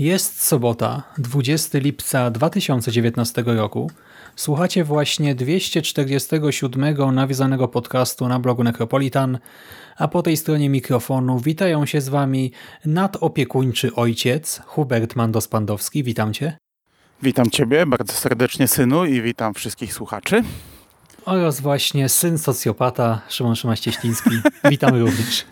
Jest sobota, 20 lipca 2019 roku. Słuchacie właśnie 247 nawiązanego podcastu na blogu Necropolitan, a po tej stronie mikrofonu witają się z Wami nadopiekuńczy ojciec Hubert Mandos-Pandowski. Witam Cię. Witam Ciebie bardzo serdecznie, synu, i witam wszystkich słuchaczy. Oraz właśnie syn socjopata Szymon Szymaś-Cieśliński. Witamy również.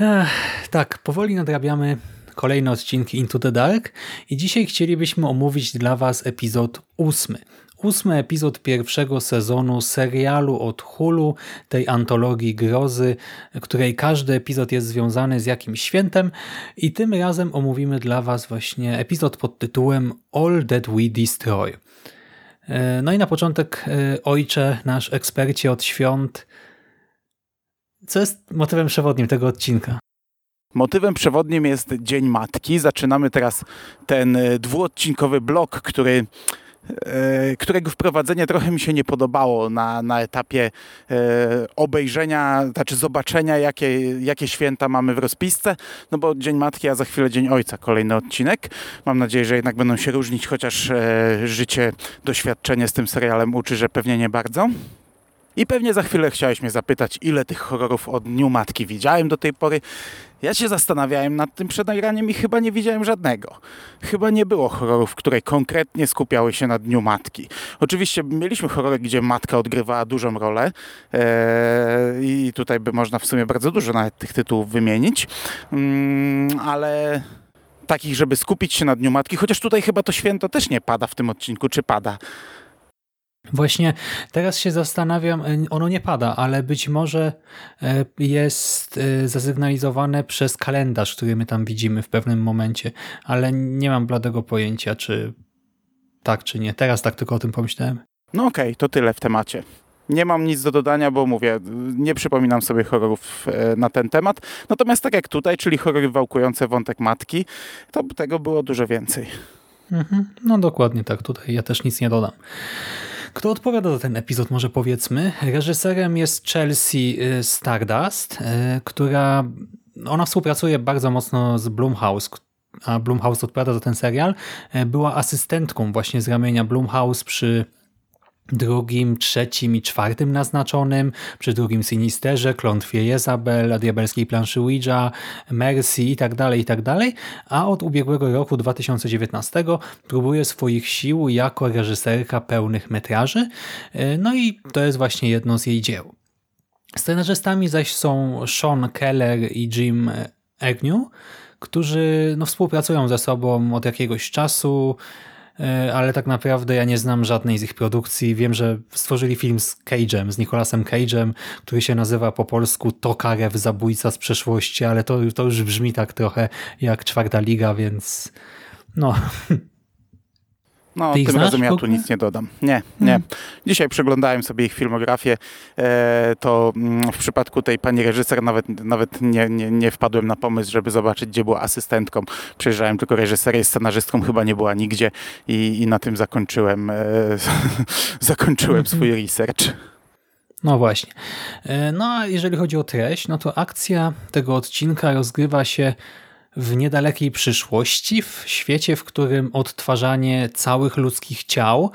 Ech, tak, powoli nadrabiamy kolejne odcinki Into the Dark i dzisiaj chcielibyśmy omówić dla Was epizod ósmy. Ósmy epizod pierwszego sezonu serialu od Hulu, tej antologii grozy, której każdy epizod jest związany z jakimś świętem i tym razem omówimy dla Was właśnie epizod pod tytułem All That We Destroy. E, no i na początek, e, ojcze, nasz ekspercie od świąt, co jest motywem przewodnim tego odcinka? Motywem przewodnim jest Dzień Matki. Zaczynamy teraz ten e, dwuodcinkowy blok, który e, którego wprowadzenie trochę mi się nie podobało na, na etapie e, obejrzenia, znaczy zobaczenia, jakie, jakie święta mamy w rozpisce. No bo Dzień Matki, a za chwilę Dzień Ojca, kolejny odcinek. Mam nadzieję, że jednak będą się różnić, chociaż życie, doświadczenie z tym serialem uczy, że pewnie nie bardzo. I pewnie za chwilę chciałeś mnie zapytać, ile tych horrorów od Dniu Matki widziałem do tej pory. Ja się zastanawiałem nad tym przed nagraniem i chyba nie widziałem żadnego. Chyba nie było horrorów, które konkretnie skupiały się na Dniu Matki. Oczywiście mieliśmy horrory, gdzie matka odgrywała dużą rolę eee, i tutaj by można w sumie bardzo dużo nawet tych tytułów wymienić, mm, ale takich, żeby skupić się na Dniu Matki, chociaż tutaj chyba to święto też nie pada w tym odcinku, czy pada? Właśnie teraz się zastanawiam, e, ono nie pada, ale być może e, jest e, zasygnalizowane przez kalendarz, który my tam widzimy w pewnym momencie, ale nie mam bladego pojęcia, czy tak, czy nie. Teraz tak tylko o tym pomyślałem. No okej, okay, to tyle w temacie. Nie mam nic do dodania, bo mówię, nie przypominam sobie horrorów na ten temat. Natomiast tak jak tutaj, czyli horrory wałkujące wątek matki, to tego było dużo więcej. Mhm. No dokładnie tak, tutaj ja też nic nie dodam. Kto odpowiada za ten epizod, może powiedzmy? Reżyserem jest Chelsea y, Stardust, y, która ona współpracuje bardzo mocno z Blumhouse, a Blumhouse odpowiada za ten serial. Y, była asystentką właśnie z ramienia Blumhouse przy drugim, trzecim i czwartym naznaczonym, przy drugim Sinisterze, Klątwie Jezabel, Diabelskiej planszy Ouija, Mercy i tak dalej, i tak dalej, a od ubiegłego roku 2019 próbuje swoich sił jako reżyserka pełnych metraży, no i to jest właśnie jedno z jej dzieł. Scenarzystami zaś są Sean Keller i Jim Agnew, którzy no, współpracują ze sobą od jakiegoś czasu, E, ale tak naprawdę ja nie znam żadnej z ich produkcji. Wiem, że stworzyli film z Cage'em, z Nicolasem Cage'em, który się nazywa po polsku Tokarew, zabójca z przeszłości, ale to, to już brzmi tak trochę jak czwarta liga, więc no, No, tym razem ja tu nic nie dodam. Nie, nie. Hmm. Dzisiaj przeglądałem sobie ich filmografię. E, to mm, w przypadku tej pani reżyser nawet, nawet nie, nie, nie wpadłem na pomysł, żeby zobaczyć, gdzie była asystentką. Przejrzałem tylko reżyserię, scenarzystką chyba nie była nigdzie i, i na tym zakończyłem, e, zakończyłem swój mhm. research. No właśnie. E, no a jeżeli chodzi o treść, no to akcja tego odcinka rozgrywa się w niedalekiej przyszłości, w świecie, w którym odtwarzanie całych ludzkich ciał,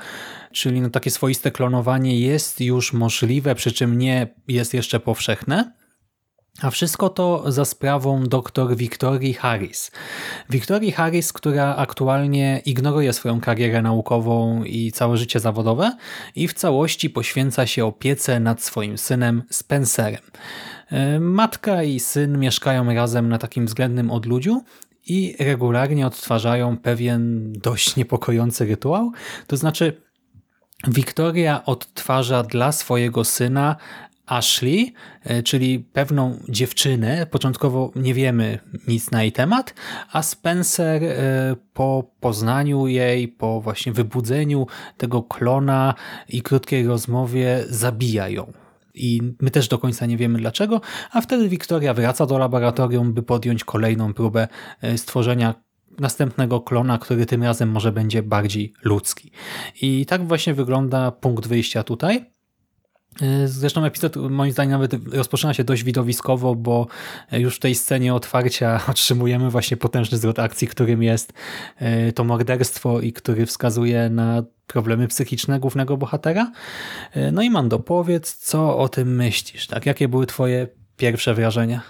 czyli no takie swoiste klonowanie jest już możliwe, przy czym nie jest jeszcze powszechne. A wszystko to za sprawą dr Victorii Harris. Victorii Harris, która aktualnie ignoruje swoją karierę naukową i całe życie zawodowe i w całości poświęca się opiece nad swoim synem Spencerem. E, matka i syn mieszkają razem na takim względnym odludziu i regularnie odtwarzają pewien dość niepokojący rytuał. To znaczy, Wiktoria odtwarza dla swojego syna Ashley, e, czyli pewną dziewczynę. Początkowo nie wiemy nic na jej temat, a Spencer e, po poznaniu jej, po właśnie wybudzeniu tego klona i krótkiej rozmowie zabija ją. I my też do końca nie wiemy dlaczego, a wtedy Wiktoria wraca do laboratorium, by podjąć kolejną próbę e, stworzenia następnego klona, który tym razem może będzie bardziej ludzki. I tak właśnie wygląda punkt wyjścia tutaj. E, zresztą epizod moim zdaniem nawet rozpoczyna się dość widowiskowo, bo już w tej scenie otwarcia otrzymujemy właśnie potężny zwrot akcji, którym jest e, to morderstwo i który wskazuje na problemy psychiczne głównego bohatera. E, no i Mando, powiedz, co o tym myślisz? Tak? Jakie były twoje pierwsze wrażenia?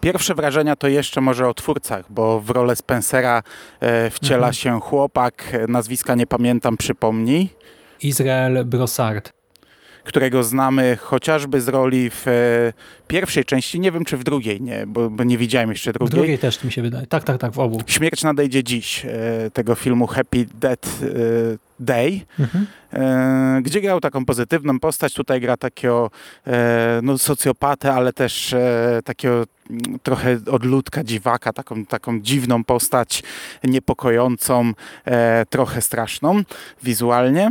Pierwsze wrażenia to jeszcze może o twórcach, bo w rolę Spencera wciela mhm. się chłopak, nazwiska nie pamiętam, przypomnij. Izrael Brossard którego znamy chociażby z roli w e, pierwszej części, nie wiem czy w drugiej, nie, bo, bo nie widziałem jeszcze drugiej. W drugiej też mi się wydaje. Tak, tak, tak, w obu. Śmierć nadejdzie dziś, e, tego filmu Happy Death e, Day, mhm. gdzie grał taką pozytywną postać. Tutaj gra takiego no, socjopatę, ale też takiego mm, trochę odludka, dziwaka, taką, taką dziwną postać, niepokojącą, trochę straszną wizualnie.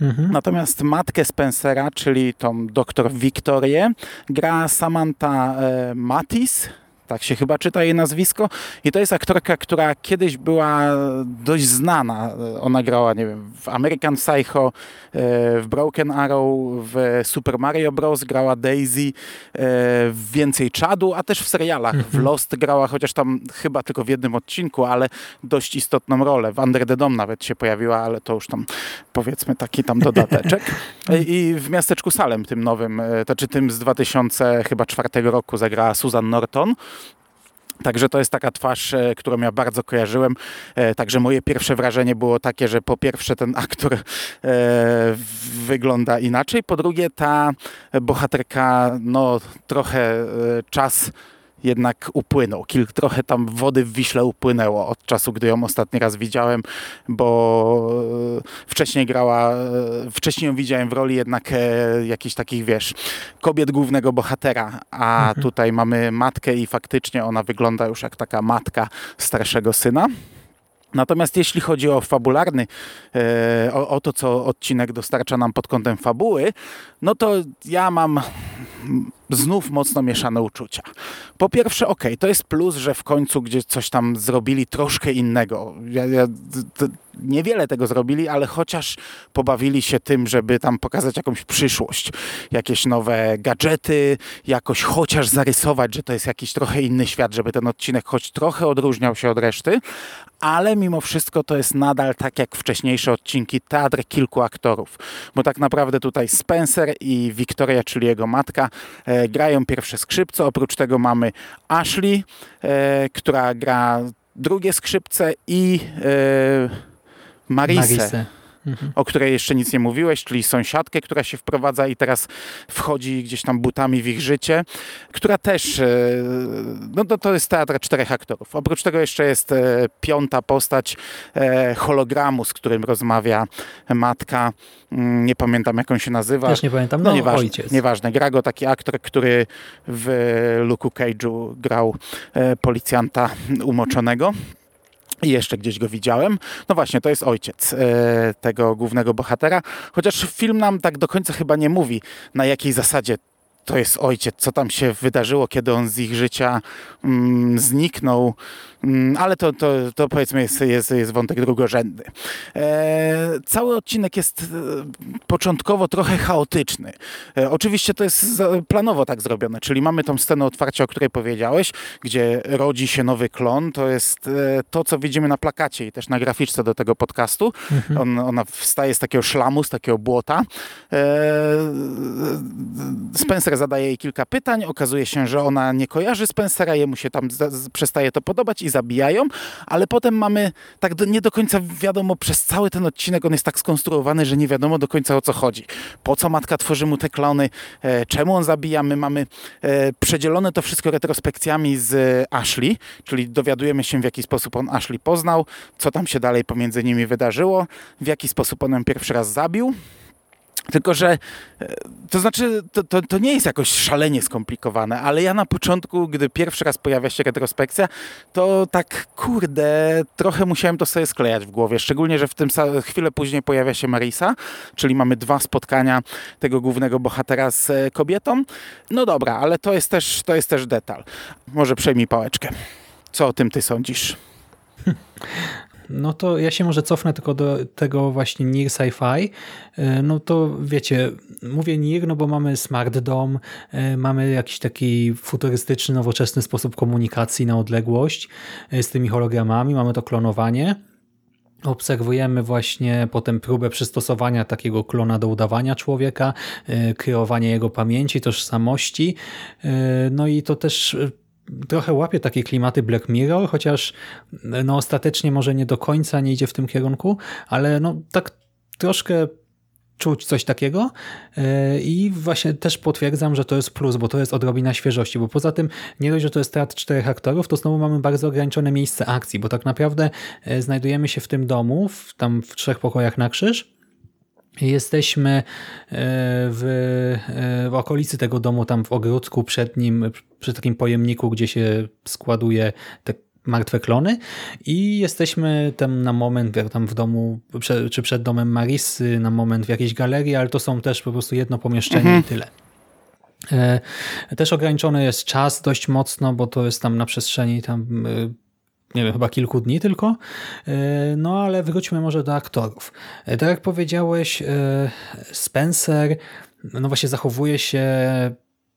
Mhm. Natomiast matkę Spencera, czyli tą doktor Wiktorię, gra Samantha e, Matis, tak się chyba czyta jej nazwisko. I to jest aktorka, która kiedyś była dość znana. Ona grała, nie wiem, w American Psycho, e, w Broken Arrow, w Super Mario Bros. grała Daisy, e, w Więcej Czadu, a też w serialach. W mhm. Lost grała, chociaż tam chyba tylko w jednym odcinku, ale dość istotną rolę. W Under the Dome nawet się pojawiła, ale to już tam powiedzmy taki tam dodateczek. I w Miasteczku Salem, tym nowym, e, to czy tym z 2004 roku zagrała Susan Norton. Także to jest taka twarz, e, którą ja bardzo kojarzyłem. E, także moje pierwsze wrażenie było takie, że po pierwsze ten aktor e, wygląda inaczej, po drugie ta bohaterka no trochę czas jednak upłynął. Kilk, trochę tam wody w Wiśle upłynęło od czasu, gdy ją ostatni raz widziałem, bo e, wcześniej grała, e, wcześniej ją widziałem w roli jednak e, jakichś takich, wiesz, kobiet głównego bohatera, a mhm. tutaj mamy matkę i faktycznie ona wygląda już jak taka matka starszego syna. Natomiast jeśli chodzi o fabularny, o, o, to, co odcinek dostarcza nam pod kątem fabuły, no to ja mam znów mocno mieszane uczucia. Po pierwsze, ok, to jest plus, że w końcu gdzieś coś tam zrobili troszkę innego. Ja, ja, niewiele tego zrobili, ale chociaż pobawili się tym, żeby tam pokazać jakąś przyszłość, jakieś nowe gadżety, jakoś chociaż zarysować, że to jest jakiś trochę inny świat, żeby ten odcinek choć trochę odróżniał się od reszty, ale mimo wszystko to jest nadal tak jak wcześniejsze odcinki teatr kilku aktorów, bo tak naprawdę tutaj Spencer i Victoria, czyli jego matka, e, grają pierwsze skrzypce, oprócz tego mamy Ashley, e, która gra drugie skrzypce i e, Marisę. Marisę mhm. o której jeszcze nic nie mówiłeś, czyli sąsiadkę, która się wprowadza i teraz wchodzi gdzieś tam butami w ich życie, która też, e, no to, to jest teatr czterech aktorów. Oprócz tego jeszcze jest e, piąta postać e, hologramu, z którym rozmawia matka. Mm, nie pamiętam, jak on się nazywa. Też nie pamiętam, no, no nieważne, ojciec. Nieważne. Gra go taki aktor, który w Luke'u Cage'u grał policjanta umoczonego. I jeszcze gdzieś go widziałem. No właśnie, to jest ojciec e, tego głównego bohatera. Chociaż film nam tak do końca chyba nie mówi, na jakiej zasadzie to jest ojciec, co tam się wydarzyło, kiedy on z ich życia mm, zniknął, ale to, to, to powiedzmy jest, jest, jest wątek drugorzędny. E, cały odcinek jest e, początkowo trochę chaotyczny. E, oczywiście to jest planowo tak zrobione, czyli mamy tą scenę otwarcia, o której powiedziałeś, gdzie rodzi się nowy klon. To jest e, to, co widzimy na plakacie i też na graficzce do tego podcastu. Mhm. On, ona wstaje z takiego szlamu, z takiego błota. E, Spencer zadaje jej kilka pytań, okazuje się, że ona nie kojarzy Spencera, jemu się tam przestaje to podobać i zabijają, ale potem mamy tak do, nie do końca wiadomo, przez cały ten odcinek on jest tak skonstruowany, że nie wiadomo do końca o co chodzi. Po co matka tworzy mu te klony, e, czemu on zabija, my mamy e, przedzielone to wszystko retrospekcjami z Ashley, czyli dowiadujemy się w jaki sposób on Ashley poznał, co tam się dalej pomiędzy nimi wydarzyło, w jaki sposób on ją pierwszy raz zabił. Tylko, że e, to znaczy, to, to, to, nie jest jakoś szalenie skomplikowane, ale ja na początku, gdy pierwszy raz pojawia się retrospekcja, to tak, kurde, trochę musiałem to sobie sklejać w głowie. Szczególnie, że w tym chwilę później pojawia się Marisa, czyli mamy dwa spotkania tego głównego bohatera z e, kobietą. No dobra, ale to jest też, to jest też detal. Może przejmij pałeczkę. Co o tym ty sądzisz? No to ja się może cofnę tylko do tego właśnie NIR Sci-Fi. E, no to wiecie, mówię NIR, no bo mamy smart dom, e, mamy jakiś taki futurystyczny, nowoczesny sposób komunikacji na odległość e, z tymi hologramami, mamy to klonowanie. Obserwujemy właśnie potem próbę przystosowania takiego klona do udawania człowieka, kreowania jego pamięci, tożsamości. No i to też trochę łapie takie klimaty Black Mirror, chociaż no ostatecznie może nie do końca nie idzie w tym kierunku, ale no tak troszkę czuć coś takiego e, i właśnie też potwierdzam, że to jest plus, bo to jest odrobina świeżości, bo poza tym nie dość, że to jest teatr czterech aktorów, to znowu mamy bardzo ograniczone miejsce akcji, bo tak naprawdę e, znajdujemy się w tym domu, w, tam w trzech pokojach na krzyż, Jesteśmy e, w, e, w, okolicy tego domu, tam w ogródku przed nim, przy takim pojemniku, gdzie się składuje te martwe klony i jesteśmy tam na moment, jak tam w domu, czy przed domem Marisy, na moment w jakiejś galerii, ale to są też po prostu jedno pomieszczenie mhm. i tyle. E, też ograniczony jest czas dość mocno, bo to jest tam na przestrzeni tam nie wiem, chyba kilku dni tylko. E, no ale wróćmy może do aktorów. E, tak jak powiedziałeś, e, Spencer no właśnie zachowuje się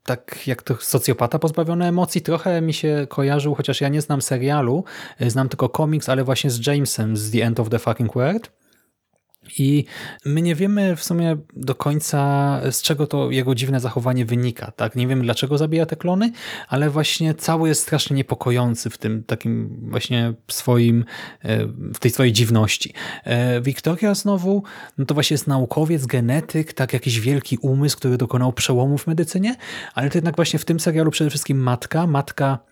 tak jak to socjopata pozbawiony emocji. Trochę mi się kojarzył, chociaż ja nie znam serialu, znam tylko komiks, ale właśnie z Jamesem z The End of the Fucking World. I my nie wiemy w sumie do końca, z czego to jego dziwne zachowanie wynika. Tak? Nie wiemy, dlaczego zabija te klony, ale właśnie cały jest strasznie niepokojący w tym takim właśnie swoim, e, w tej swojej dziwności. E, Wiktoria znowu, no to właśnie jest naukowiec, genetyk, tak jakiś wielki umysł, który dokonał przełomu w medycynie, ale to jednak właśnie w tym serialu przede wszystkim matka, matka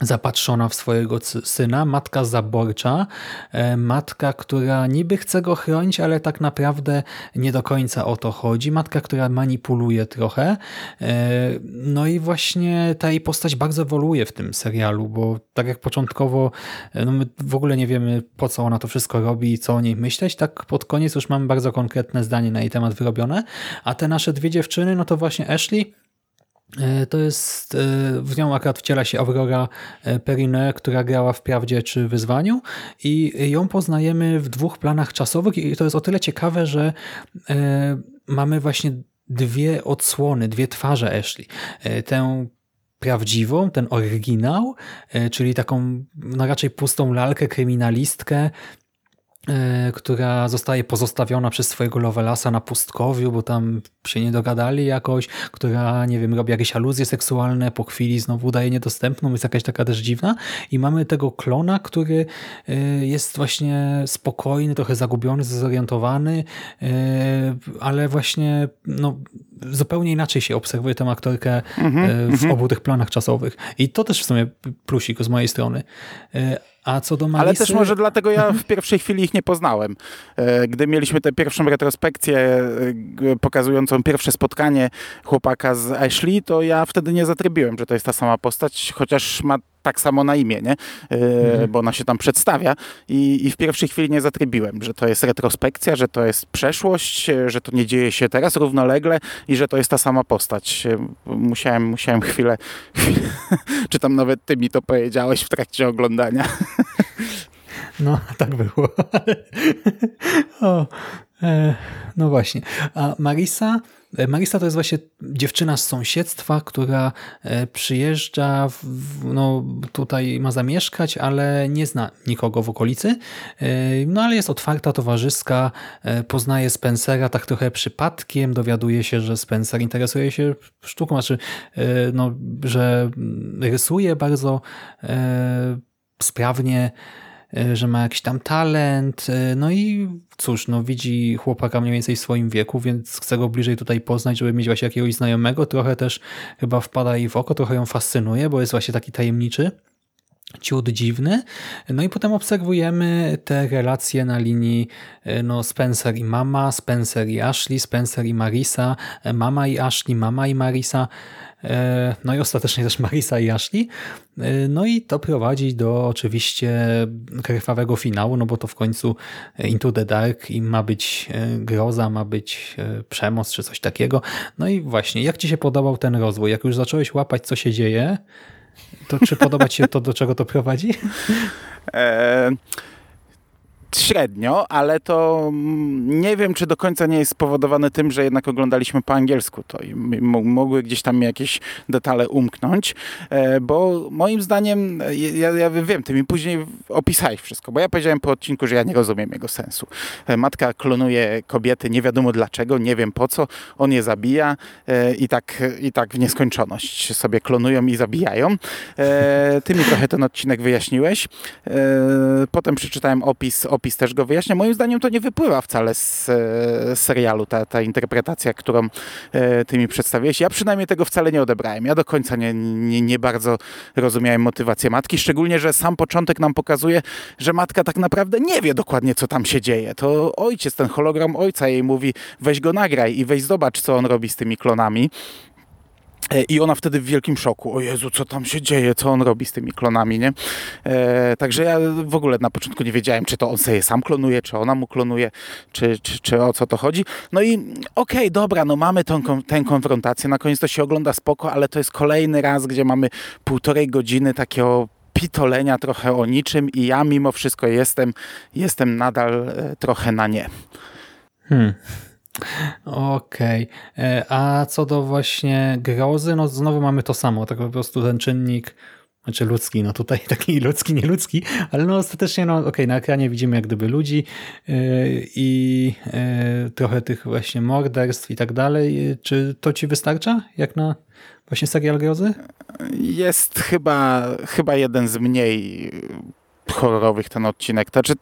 zapatrzona w swojego syna, matka zaborcza, e, matka, która niby chce go chronić, ale tak naprawdę nie do końca o to chodzi, matka, która manipuluje trochę. E, no i właśnie ta jej postać bardzo ewoluuje w tym serialu, bo tak jak początkowo e, no my w ogóle nie wiemy po co ona to wszystko robi i co o niej myśleć, tak pod koniec już mamy bardzo konkretne zdanie na jej temat wyrobione, a te nasze dwie dziewczyny, no to właśnie Ashley to jest, e, w nią akurat wciela się Aurora e, Perine, która grała w Prawdzie czy Wyzwaniu i ją poznajemy w dwóch planach czasowych i to jest o tyle ciekawe, że mamy właśnie dwie odsłony, dwie twarze Ashley. Tę prawdziwą, ten oryginał, czyli taką no raczej pustą lalkę, kryminalistkę, E, która zostaje pozostawiona przez swojego Lovelasa na pustkowiu, bo tam się nie dogadali jakoś, która, nie wiem, robi jakieś aluzje seksualne, po chwili znowu daje niedostępną, jest jakaś taka też dziwna. I mamy tego klona, który e, jest właśnie spokojny, trochę zagubiony, zorientowany, e, ale właśnie no, zupełnie inaczej się obserwuje tę aktorkę -hmm, w obu tych planach czasowych. I to też w sumie plusik z mojej strony. A co do Marisy... Ale też może dlatego ja w pierwszej chwili ich nie poznałem. E, gdy mieliśmy tę pierwszą retrospekcję e, pokazującą pierwsze spotkanie chłopaka z Ashley, to ja wtedy nie zatrybiłem, że to jest ta sama postać, chociaż ma tak samo na imię, nie? Mhm. bo ona się tam przedstawia I, i w pierwszej chwili nie zatrybiłem, że to jest retrospekcja, że to jest przeszłość, że to nie dzieje się teraz równolegle i że to jest ta sama postać. Musiałem, musiałem chwilę, chwilę czy tam nawet ty mi to powiedziałeś w trakcie oglądania. No, tak było. o, E, no właśnie. A Marisa, e, Marisa to jest właśnie dziewczyna z sąsiedztwa, która e, przyjeżdża, w, no tutaj ma zamieszkać, ale nie zna nikogo w okolicy. No ale jest otwarta, towarzyska, poznaje Spencera tak trochę przypadkiem, dowiaduje się, że Spencer interesuje się sztuką, znaczy, no, że rysuje bardzo sprawnie, E, że ma jakiś tam talent, e, no i cóż, no widzi chłopaka mniej więcej w swoim wieku, więc chce go bliżej tutaj poznać, żeby mieć właśnie jakiegoś znajomego, trochę też chyba wpada jej w oko, trochę ją fascynuje, bo jest właśnie taki tajemniczy, ciut dziwny. No i potem obserwujemy te relacje na linii e, no Spencer i mama, Spencer i Ashley, Spencer i Marisa, mama i Ashley, mama i Marisa, E, no i ostatecznie też Marisa i Ashley. E, no i to prowadzi do oczywiście krwawego finału, no bo to w końcu Into the Dark i ma być e, groza, ma być przemoc czy coś takiego. No i właśnie, jak Ci się podobał ten rozwój? Jak już zacząłeś łapać, co się dzieje, to czy podoba Ci się to, do czego to prowadzi? Eee średnio, ale to mm, nie wiem, czy do końca nie jest spowodowane tym, że jednak oglądaliśmy po angielsku to i mogły gdzieś tam jakieś detale umknąć, e, bo moim zdaniem, e, ja, ja wiem, ty mi później opisałeś wszystko, bo ja powiedziałem po odcinku, że ja nie rozumiem jego sensu. E, matka klonuje kobiety, nie wiadomo dlaczego, nie wiem po co, on je zabija i tak, i tak w nieskończoność sobie klonują i zabijają. Ty mi trochę ten odcinek wyjaśniłeś. Potem przeczytałem opis, opis też go wyjaśnia. Moim zdaniem to nie wypływa wcale z, z serialu, ta, ta interpretacja, którą e, ty mi przedstawiłeś. Ja przynajmniej tego wcale nie odebrałem. Ja do końca nie, nie, nie bardzo rozumiałem motywację matki, szczególnie, że sam początek nam pokazuje, że matka tak naprawdę nie wie dokładnie, co tam się dzieje. To ojciec, ten hologram ojca jej mówi, weź go nagraj i weź zobacz, co on robi z tymi klonami. E, I ona wtedy w wielkim szoku. O Jezu, co tam się dzieje, co on robi z tymi klonami, nie? E, także ja w ogóle na początku nie wiedziałem, czy to on sobie sam klonuje, czy ona mu klonuje, czy, czy, czy o co to chodzi. No i okej, okay, dobra, no mamy tą, tę konfrontację, na koniec to się ogląda spoko, ale to jest kolejny raz, gdzie mamy półtorej godziny takiego pitolenia trochę o niczym i ja mimo wszystko jestem, jestem nadal e, trochę na nie. Hmm. Okej. Okay. E, a co do właśnie grozy, no znowu mamy to samo, tak po prostu ten czynnik znaczy ludzki, no tutaj taki ludzki, nie ludzki, ale no ostatecznie, no okej, okay, na ekranie widzimy jak gdyby ludzi yy, i yy, trochę tych właśnie morderstw i tak dalej. Czy to ci wystarcza, jak na właśnie serial grozy? Jest chyba, chyba jeden z mniej horrorowych ten odcinek. Znaczy,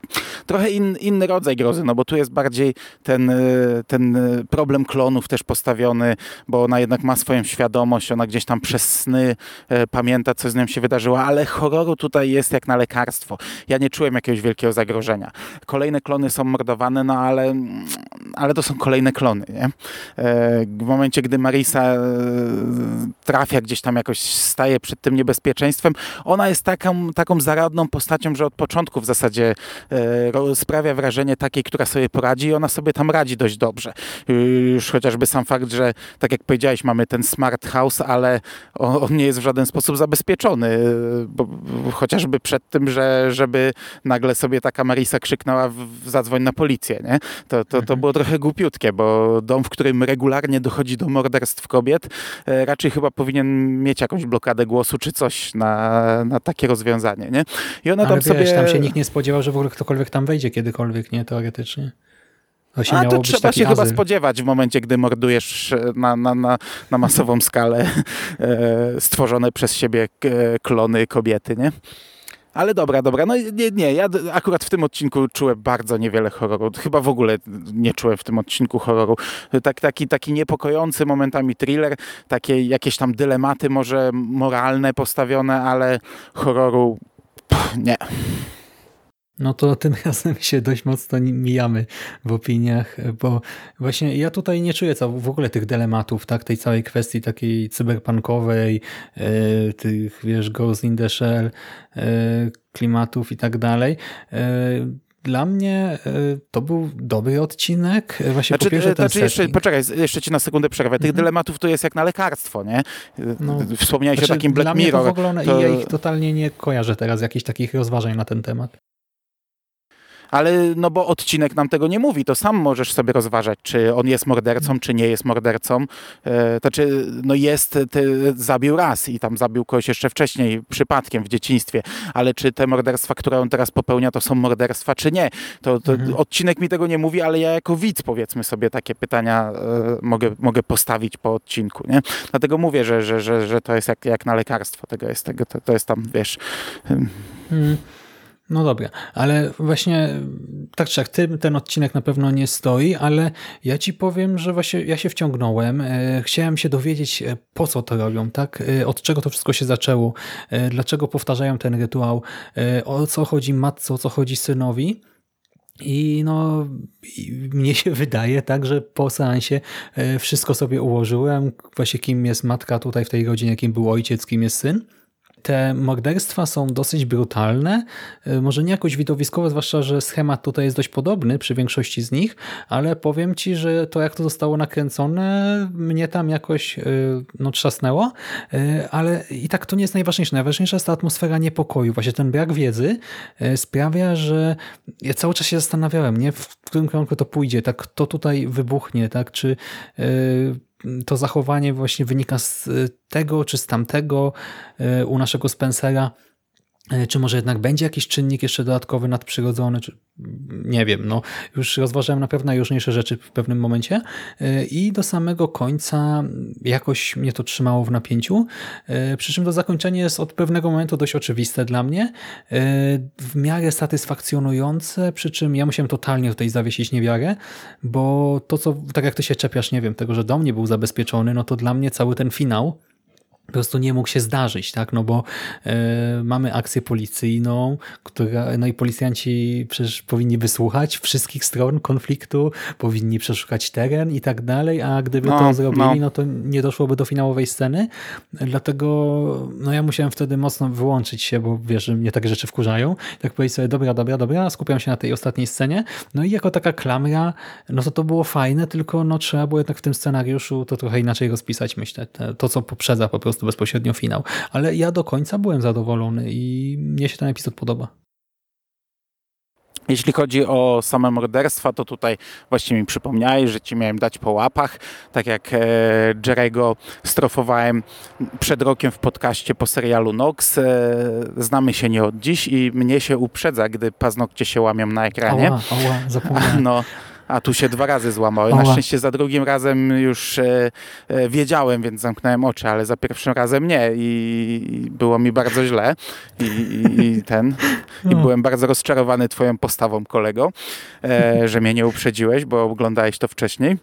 trochę in, inny rodzaj grozy, no bo tu jest bardziej ten, y, ten problem klonów też postawiony, bo ona jednak ma swoją świadomość, ona gdzieś tam przez sny e, pamięta, co z nią się wydarzyło, ale horroru tutaj jest jak na lekarstwo. Ja nie czułem jakiegoś wielkiego zagrożenia. Kolejne klony są mordowane, no ale, ale to są kolejne klony, nie? E, w momencie, gdy Marisa e, trafia gdzieś tam jakoś, staje przed tym niebezpieczeństwem, ona jest taką, taką zaradną postacią, że od początku w zasadzie e, sprawia wrażenie takiej, która sobie poradzi i ona sobie tam radzi dość dobrze. Już chociażby sam fakt, że tak jak powiedziałeś, mamy ten smart house, ale on, on nie jest w żaden sposób zabezpieczony, e, bo, chociażby przed tym, że, żeby nagle sobie taka Marisa krzyknęła w, zadzwoń na policję, nie? To, to, to mhm. było trochę głupiutkie, bo dom, w którym regularnie dochodzi do morderstw kobiet, e, raczej chyba powinien mieć jakąś blokadę głosu czy coś na, na takie rozwiązanie, nie? I ona tam wiesz, sobie... tam się nikt nie spodziewał, że w ogóle ktokolwiek tam wejdzie kiedykolwiek, nie? Teoretycznie. A to trzeba się azyl. chyba spodziewać w momencie, gdy mordujesz na, na, na, na masową skalę e, stworzone przez siebie e, klony kobiety, nie? Ale dobra, dobra. No nie, nie, ja akurat w tym odcinku czułem bardzo niewiele horroru. Chyba w ogóle nie czułem w tym odcinku horroru. Tak, taki, taki niepokojący momentami thriller, takie jakieś tam dylematy może moralne postawione, ale horroru nie. No to tym razem się dość mocno mijamy w opiniach, bo właśnie ja tutaj nie czuję w ogóle tych dylematów, tak, tej całej kwestii takiej cyberpunkowej, yy, tych, wiesz, Ghost in the Shell, yy, klimatów i tak dalej. Dla mnie to był dobry odcinek. Właśnie znaczy, po pierwsze ten znaczy jeszcze, poczekaj, jeszcze ci na sekundę przerwę. Tych mhm. dylematów to jest jak na lekarstwo, nie? No, Wspomniałeś znaczy, o takim Black Mirror. w ogóle to... ja ich totalnie nie kojarzę teraz, jakichś takich rozważań na ten temat. Ale no bo odcinek nam tego nie mówi, to sam możesz sobie rozważać, czy on jest mordercą, czy nie jest mordercą. E, to czy no jest, ty, zabił raz i tam zabił kogoś jeszcze wcześniej, przypadkiem w dzieciństwie, ale czy te morderstwa, które on teraz popełnia, to są morderstwa, czy nie? To, to Mhm. odcinek mi tego nie mówi, ale ja jako widz powiedzmy sobie takie pytania e, mogę, mogę postawić po odcinku, nie? Dlatego mówię, że, że, że, że to jest jak, jak na lekarstwo, tego jest, tego, to, to jest tam, wiesz, Mm, No dobra, ale właśnie tak czy jak ty, ten odcinek na pewno nie stoi, ale ja ci powiem, że właśnie ja się wciągnąłem. E, Chciałem się dowiedzieć, e, po co to robią, tak? E, Od czego to wszystko się zaczęło, dlaczego powtarzają ten rytuał, o co chodzi matce, o co chodzi synowi. I no, mnie się wydaje tak, że po seansie wszystko sobie ułożyłem, właśnie kim jest matka tutaj w tej rodzinie, kim był ojciec, kim jest syn. Te morderstwa są dosyć brutalne, y, może nie jakoś widowiskowe, zwłaszcza, że schemat tutaj jest dość podobny przy większości z nich, ale powiem Ci, że to jak to zostało nakręcone, mnie tam jakoś y, no, trzasnęło, y, ale i tak to nie jest najważniejsze. Najważniejsza jest ta atmosfera niepokoju. Właśnie ten brak wiedzy sprawia, że ja cały czas się zastanawiałem, nie, w którym kierunku to pójdzie, tak, kto tutaj wybuchnie, tak, czy to zachowanie właśnie wynika z y, tego czy z tamtego y, u naszego Spencera, czy może jednak będzie jakiś czynnik jeszcze dodatkowy nadprzyrodzony, czy nie wiem, no już rozważałem na pewno najróżniejsze rzeczy w pewnym momencie y, i do samego końca jakoś mnie to trzymało w napięciu, y, przy czym to zakończenie jest od pewnego momentu dość oczywiste dla mnie, w miarę satysfakcjonujące, przy czym ja musiałem totalnie tutaj zawiesić niewiarę, bo to co, tak jak ty się czepiasz, nie wiem, tego, że dom nie był zabezpieczony, no to dla mnie cały ten finał po prostu nie mógł się zdarzyć, tak? No bo e, mamy akcję policyjną, która, no i policjanci przecież powinni wysłuchać wszystkich stron konfliktu, powinni przeszukać teren i tak dalej, a gdyby No, to zrobili, no. no. to nie doszłoby do finałowej sceny. Dlatego no ja musiałem wtedy mocno wyłączyć się, bo wiesz, że mnie takie rzeczy wkurzają. Tak powiedzieć sobie, dobra, dobra, dobra, skupiam się na tej ostatniej scenie. No i jako taka klamra, no to to było fajne, tylko no trzeba było jednak w tym scenariuszu to trochę inaczej rozpisać, myślę. To, co poprzedza po prostu bezpośrednio finał. Ale ja do końca byłem zadowolony i mnie się ten epizod podoba. Jeśli chodzi o same morderstwa, to tutaj właśnie mi przypomniałeś, że ci miałem dać po łapach, tak jak e, Jerego strofowałem przed rokiem w podcaście po serialu Nox. E, znamy się nie od dziś i mnie się uprzedza, gdy paznokcie się łamią na ekranie. Ała, ała, zapomniałem. No, a tu się dwa razy złamały. Na szczęście za drugim razem już e, e, wiedziałem, więc zamknąłem oczy, ale za pierwszym razem nie i, i było mi bardzo źle i, i, i ten i No. byłem bardzo rozczarowany twoją postawą kolego, e, że mnie nie uprzedziłeś, bo oglądałeś to wcześniej.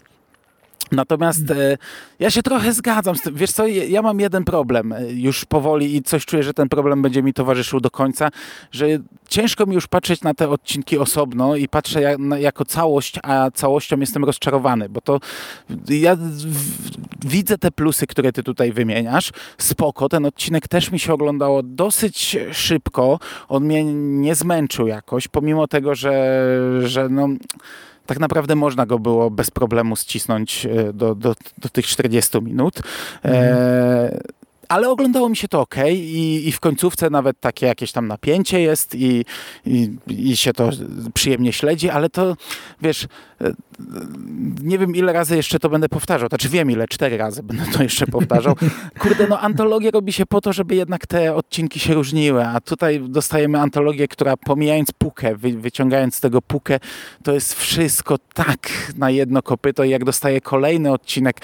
Natomiast e, ja się trochę zgadzam z tym. Wiesz co, ja mam jeden problem e, już powoli i coś czuję, że ten problem będzie mi towarzyszył do końca, że ciężko mi już patrzeć na te odcinki osobno i patrzę jako całość, a całością jestem rozczarowany, bo to ja widzę te plusy, które ty tutaj wymieniasz. Spoko, ten odcinek też mi się oglądało dosyć szybko. On mnie nie zmęczył jakoś, pomimo tego, że, że no tak naprawdę można go było bez problemu ścisnąć e, do, do, do tych 40 minut. E, ale oglądało mi się to ok i, i w końcówce nawet takie jakieś tam napięcie jest i, i, i się to przyjemnie śledzi, ale to wiesz, e, nie wiem ile razy jeszcze to będę powtarzał, znaczy wiem ile, cztery razy będę to jeszcze powtarzał. Kurde, no antologia robi się po to, żeby jednak te odcinki się różniły, a tutaj dostajemy antologię, która pomijając pukę, wy, wyciągając z tego pukę, to jest wszystko tak na jedno kopyto i jak dostaję kolejny odcinek,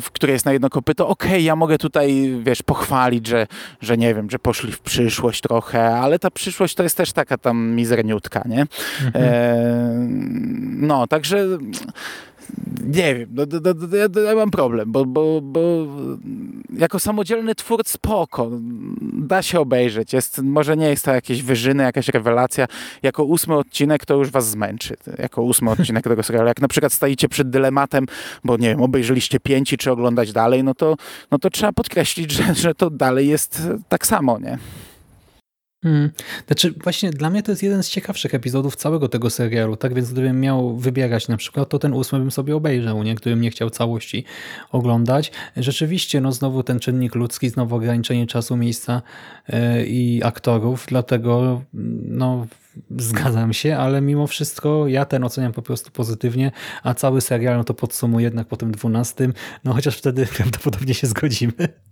w który jest na jedno kopyto, okej, ja mogę tutaj, wiesz, pochwalić, że, że nie wiem, że poszli w przyszłość trochę, ale ta przyszłość to jest też taka tam mizerniutka, nie? E, no, także nie wiem, no, no, no, ja, ja mam problem, bo, bo, bo jako samodzielny twórc spoko, da się obejrzeć, jest, może nie jest to jakieś wyżyny, jakaś rewelacja, jako ósmy odcinek to już was zmęczy, jako ósmy odcinek tego serialu, jak na przykład stoicie przed dylematem, bo nie wiem, obejrzeliście pięć i czy oglądać dalej, no to, no to trzeba podkreślić, że, że to dalej jest tak samo, nie? Hmm. Znaczy właśnie dla mnie to jest jeden z ciekawszych epizodów całego tego serialu, tak więc gdybym miał wybierać na przykład, to ten ósmy bym sobie obejrzał, nie? gdybym nie chciał całości oglądać. Rzeczywiście, no znowu ten czynnik ludzki, znowu ograniczenie czasu, miejsca yy, i aktorów, dlatego no Zgadzam się, ale mimo wszystko ja ten oceniam po prostu pozytywnie, a cały serial no to podsumuję jednak po tym 12, no chociaż wtedy prawdopodobnie się zgodzimy.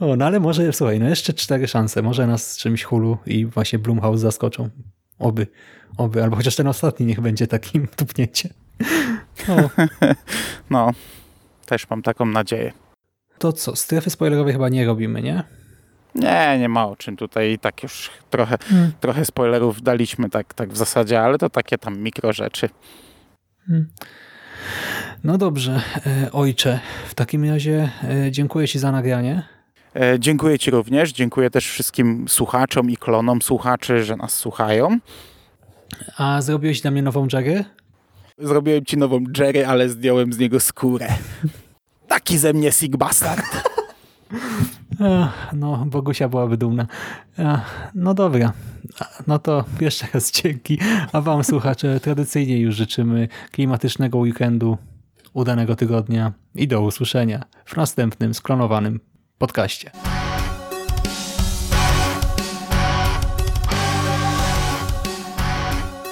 O, no ale może, słuchaj, no jeszcze cztery szanse, może nas czymś Hulu i właśnie Blumhouse zaskoczą. Oby, oby, albo chociaż ten ostatni niech będzie takim tupnięciem. O, No, też mam taką nadzieję. to co, strefy spoilerowej chyba nie robimy, nie? Nie, nie ma o czym tutaj. Tak już trochę, Hmm. trochę spoilerów daliśmy tak, tak w zasadzie, ale to takie tam mikro rzeczy. No dobrze, e, ojcze, w takim razie e, dziękuję Ci za nagranie. E, dziękuję Ci również. Dziękuję też wszystkim słuchaczom i klonom słuchaczy, że nas słuchają. A zrobiłeś dla mnie nową Jerry? Zrobiłem Ci nową Jerry, ale zdjąłem z niego skórę. Taki ze mnie Sig Bastard. Ach, no, Bogusia byłaby dumna. No dobra, no to jeszcze raz dzięki. A wam słuchacze tradycyjnie już życzymy klimatycznego weekendu, udanego tygodnia i do usłyszenia w następnym sklonowanym podcaście.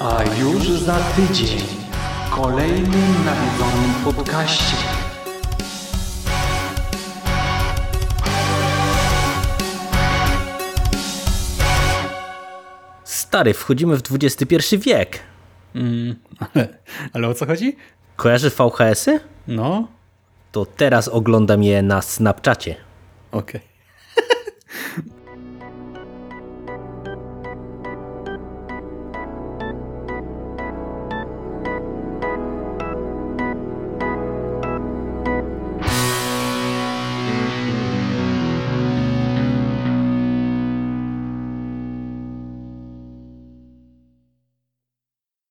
A już za tydzień w kolejnym nawiedzonym podcaście. Stary, wchodzimy w XXI wiek. Mm, ale, ale o co chodzi? Kojarzysz VHS-y? No, To teraz oglądam je na Snapchacie. okej.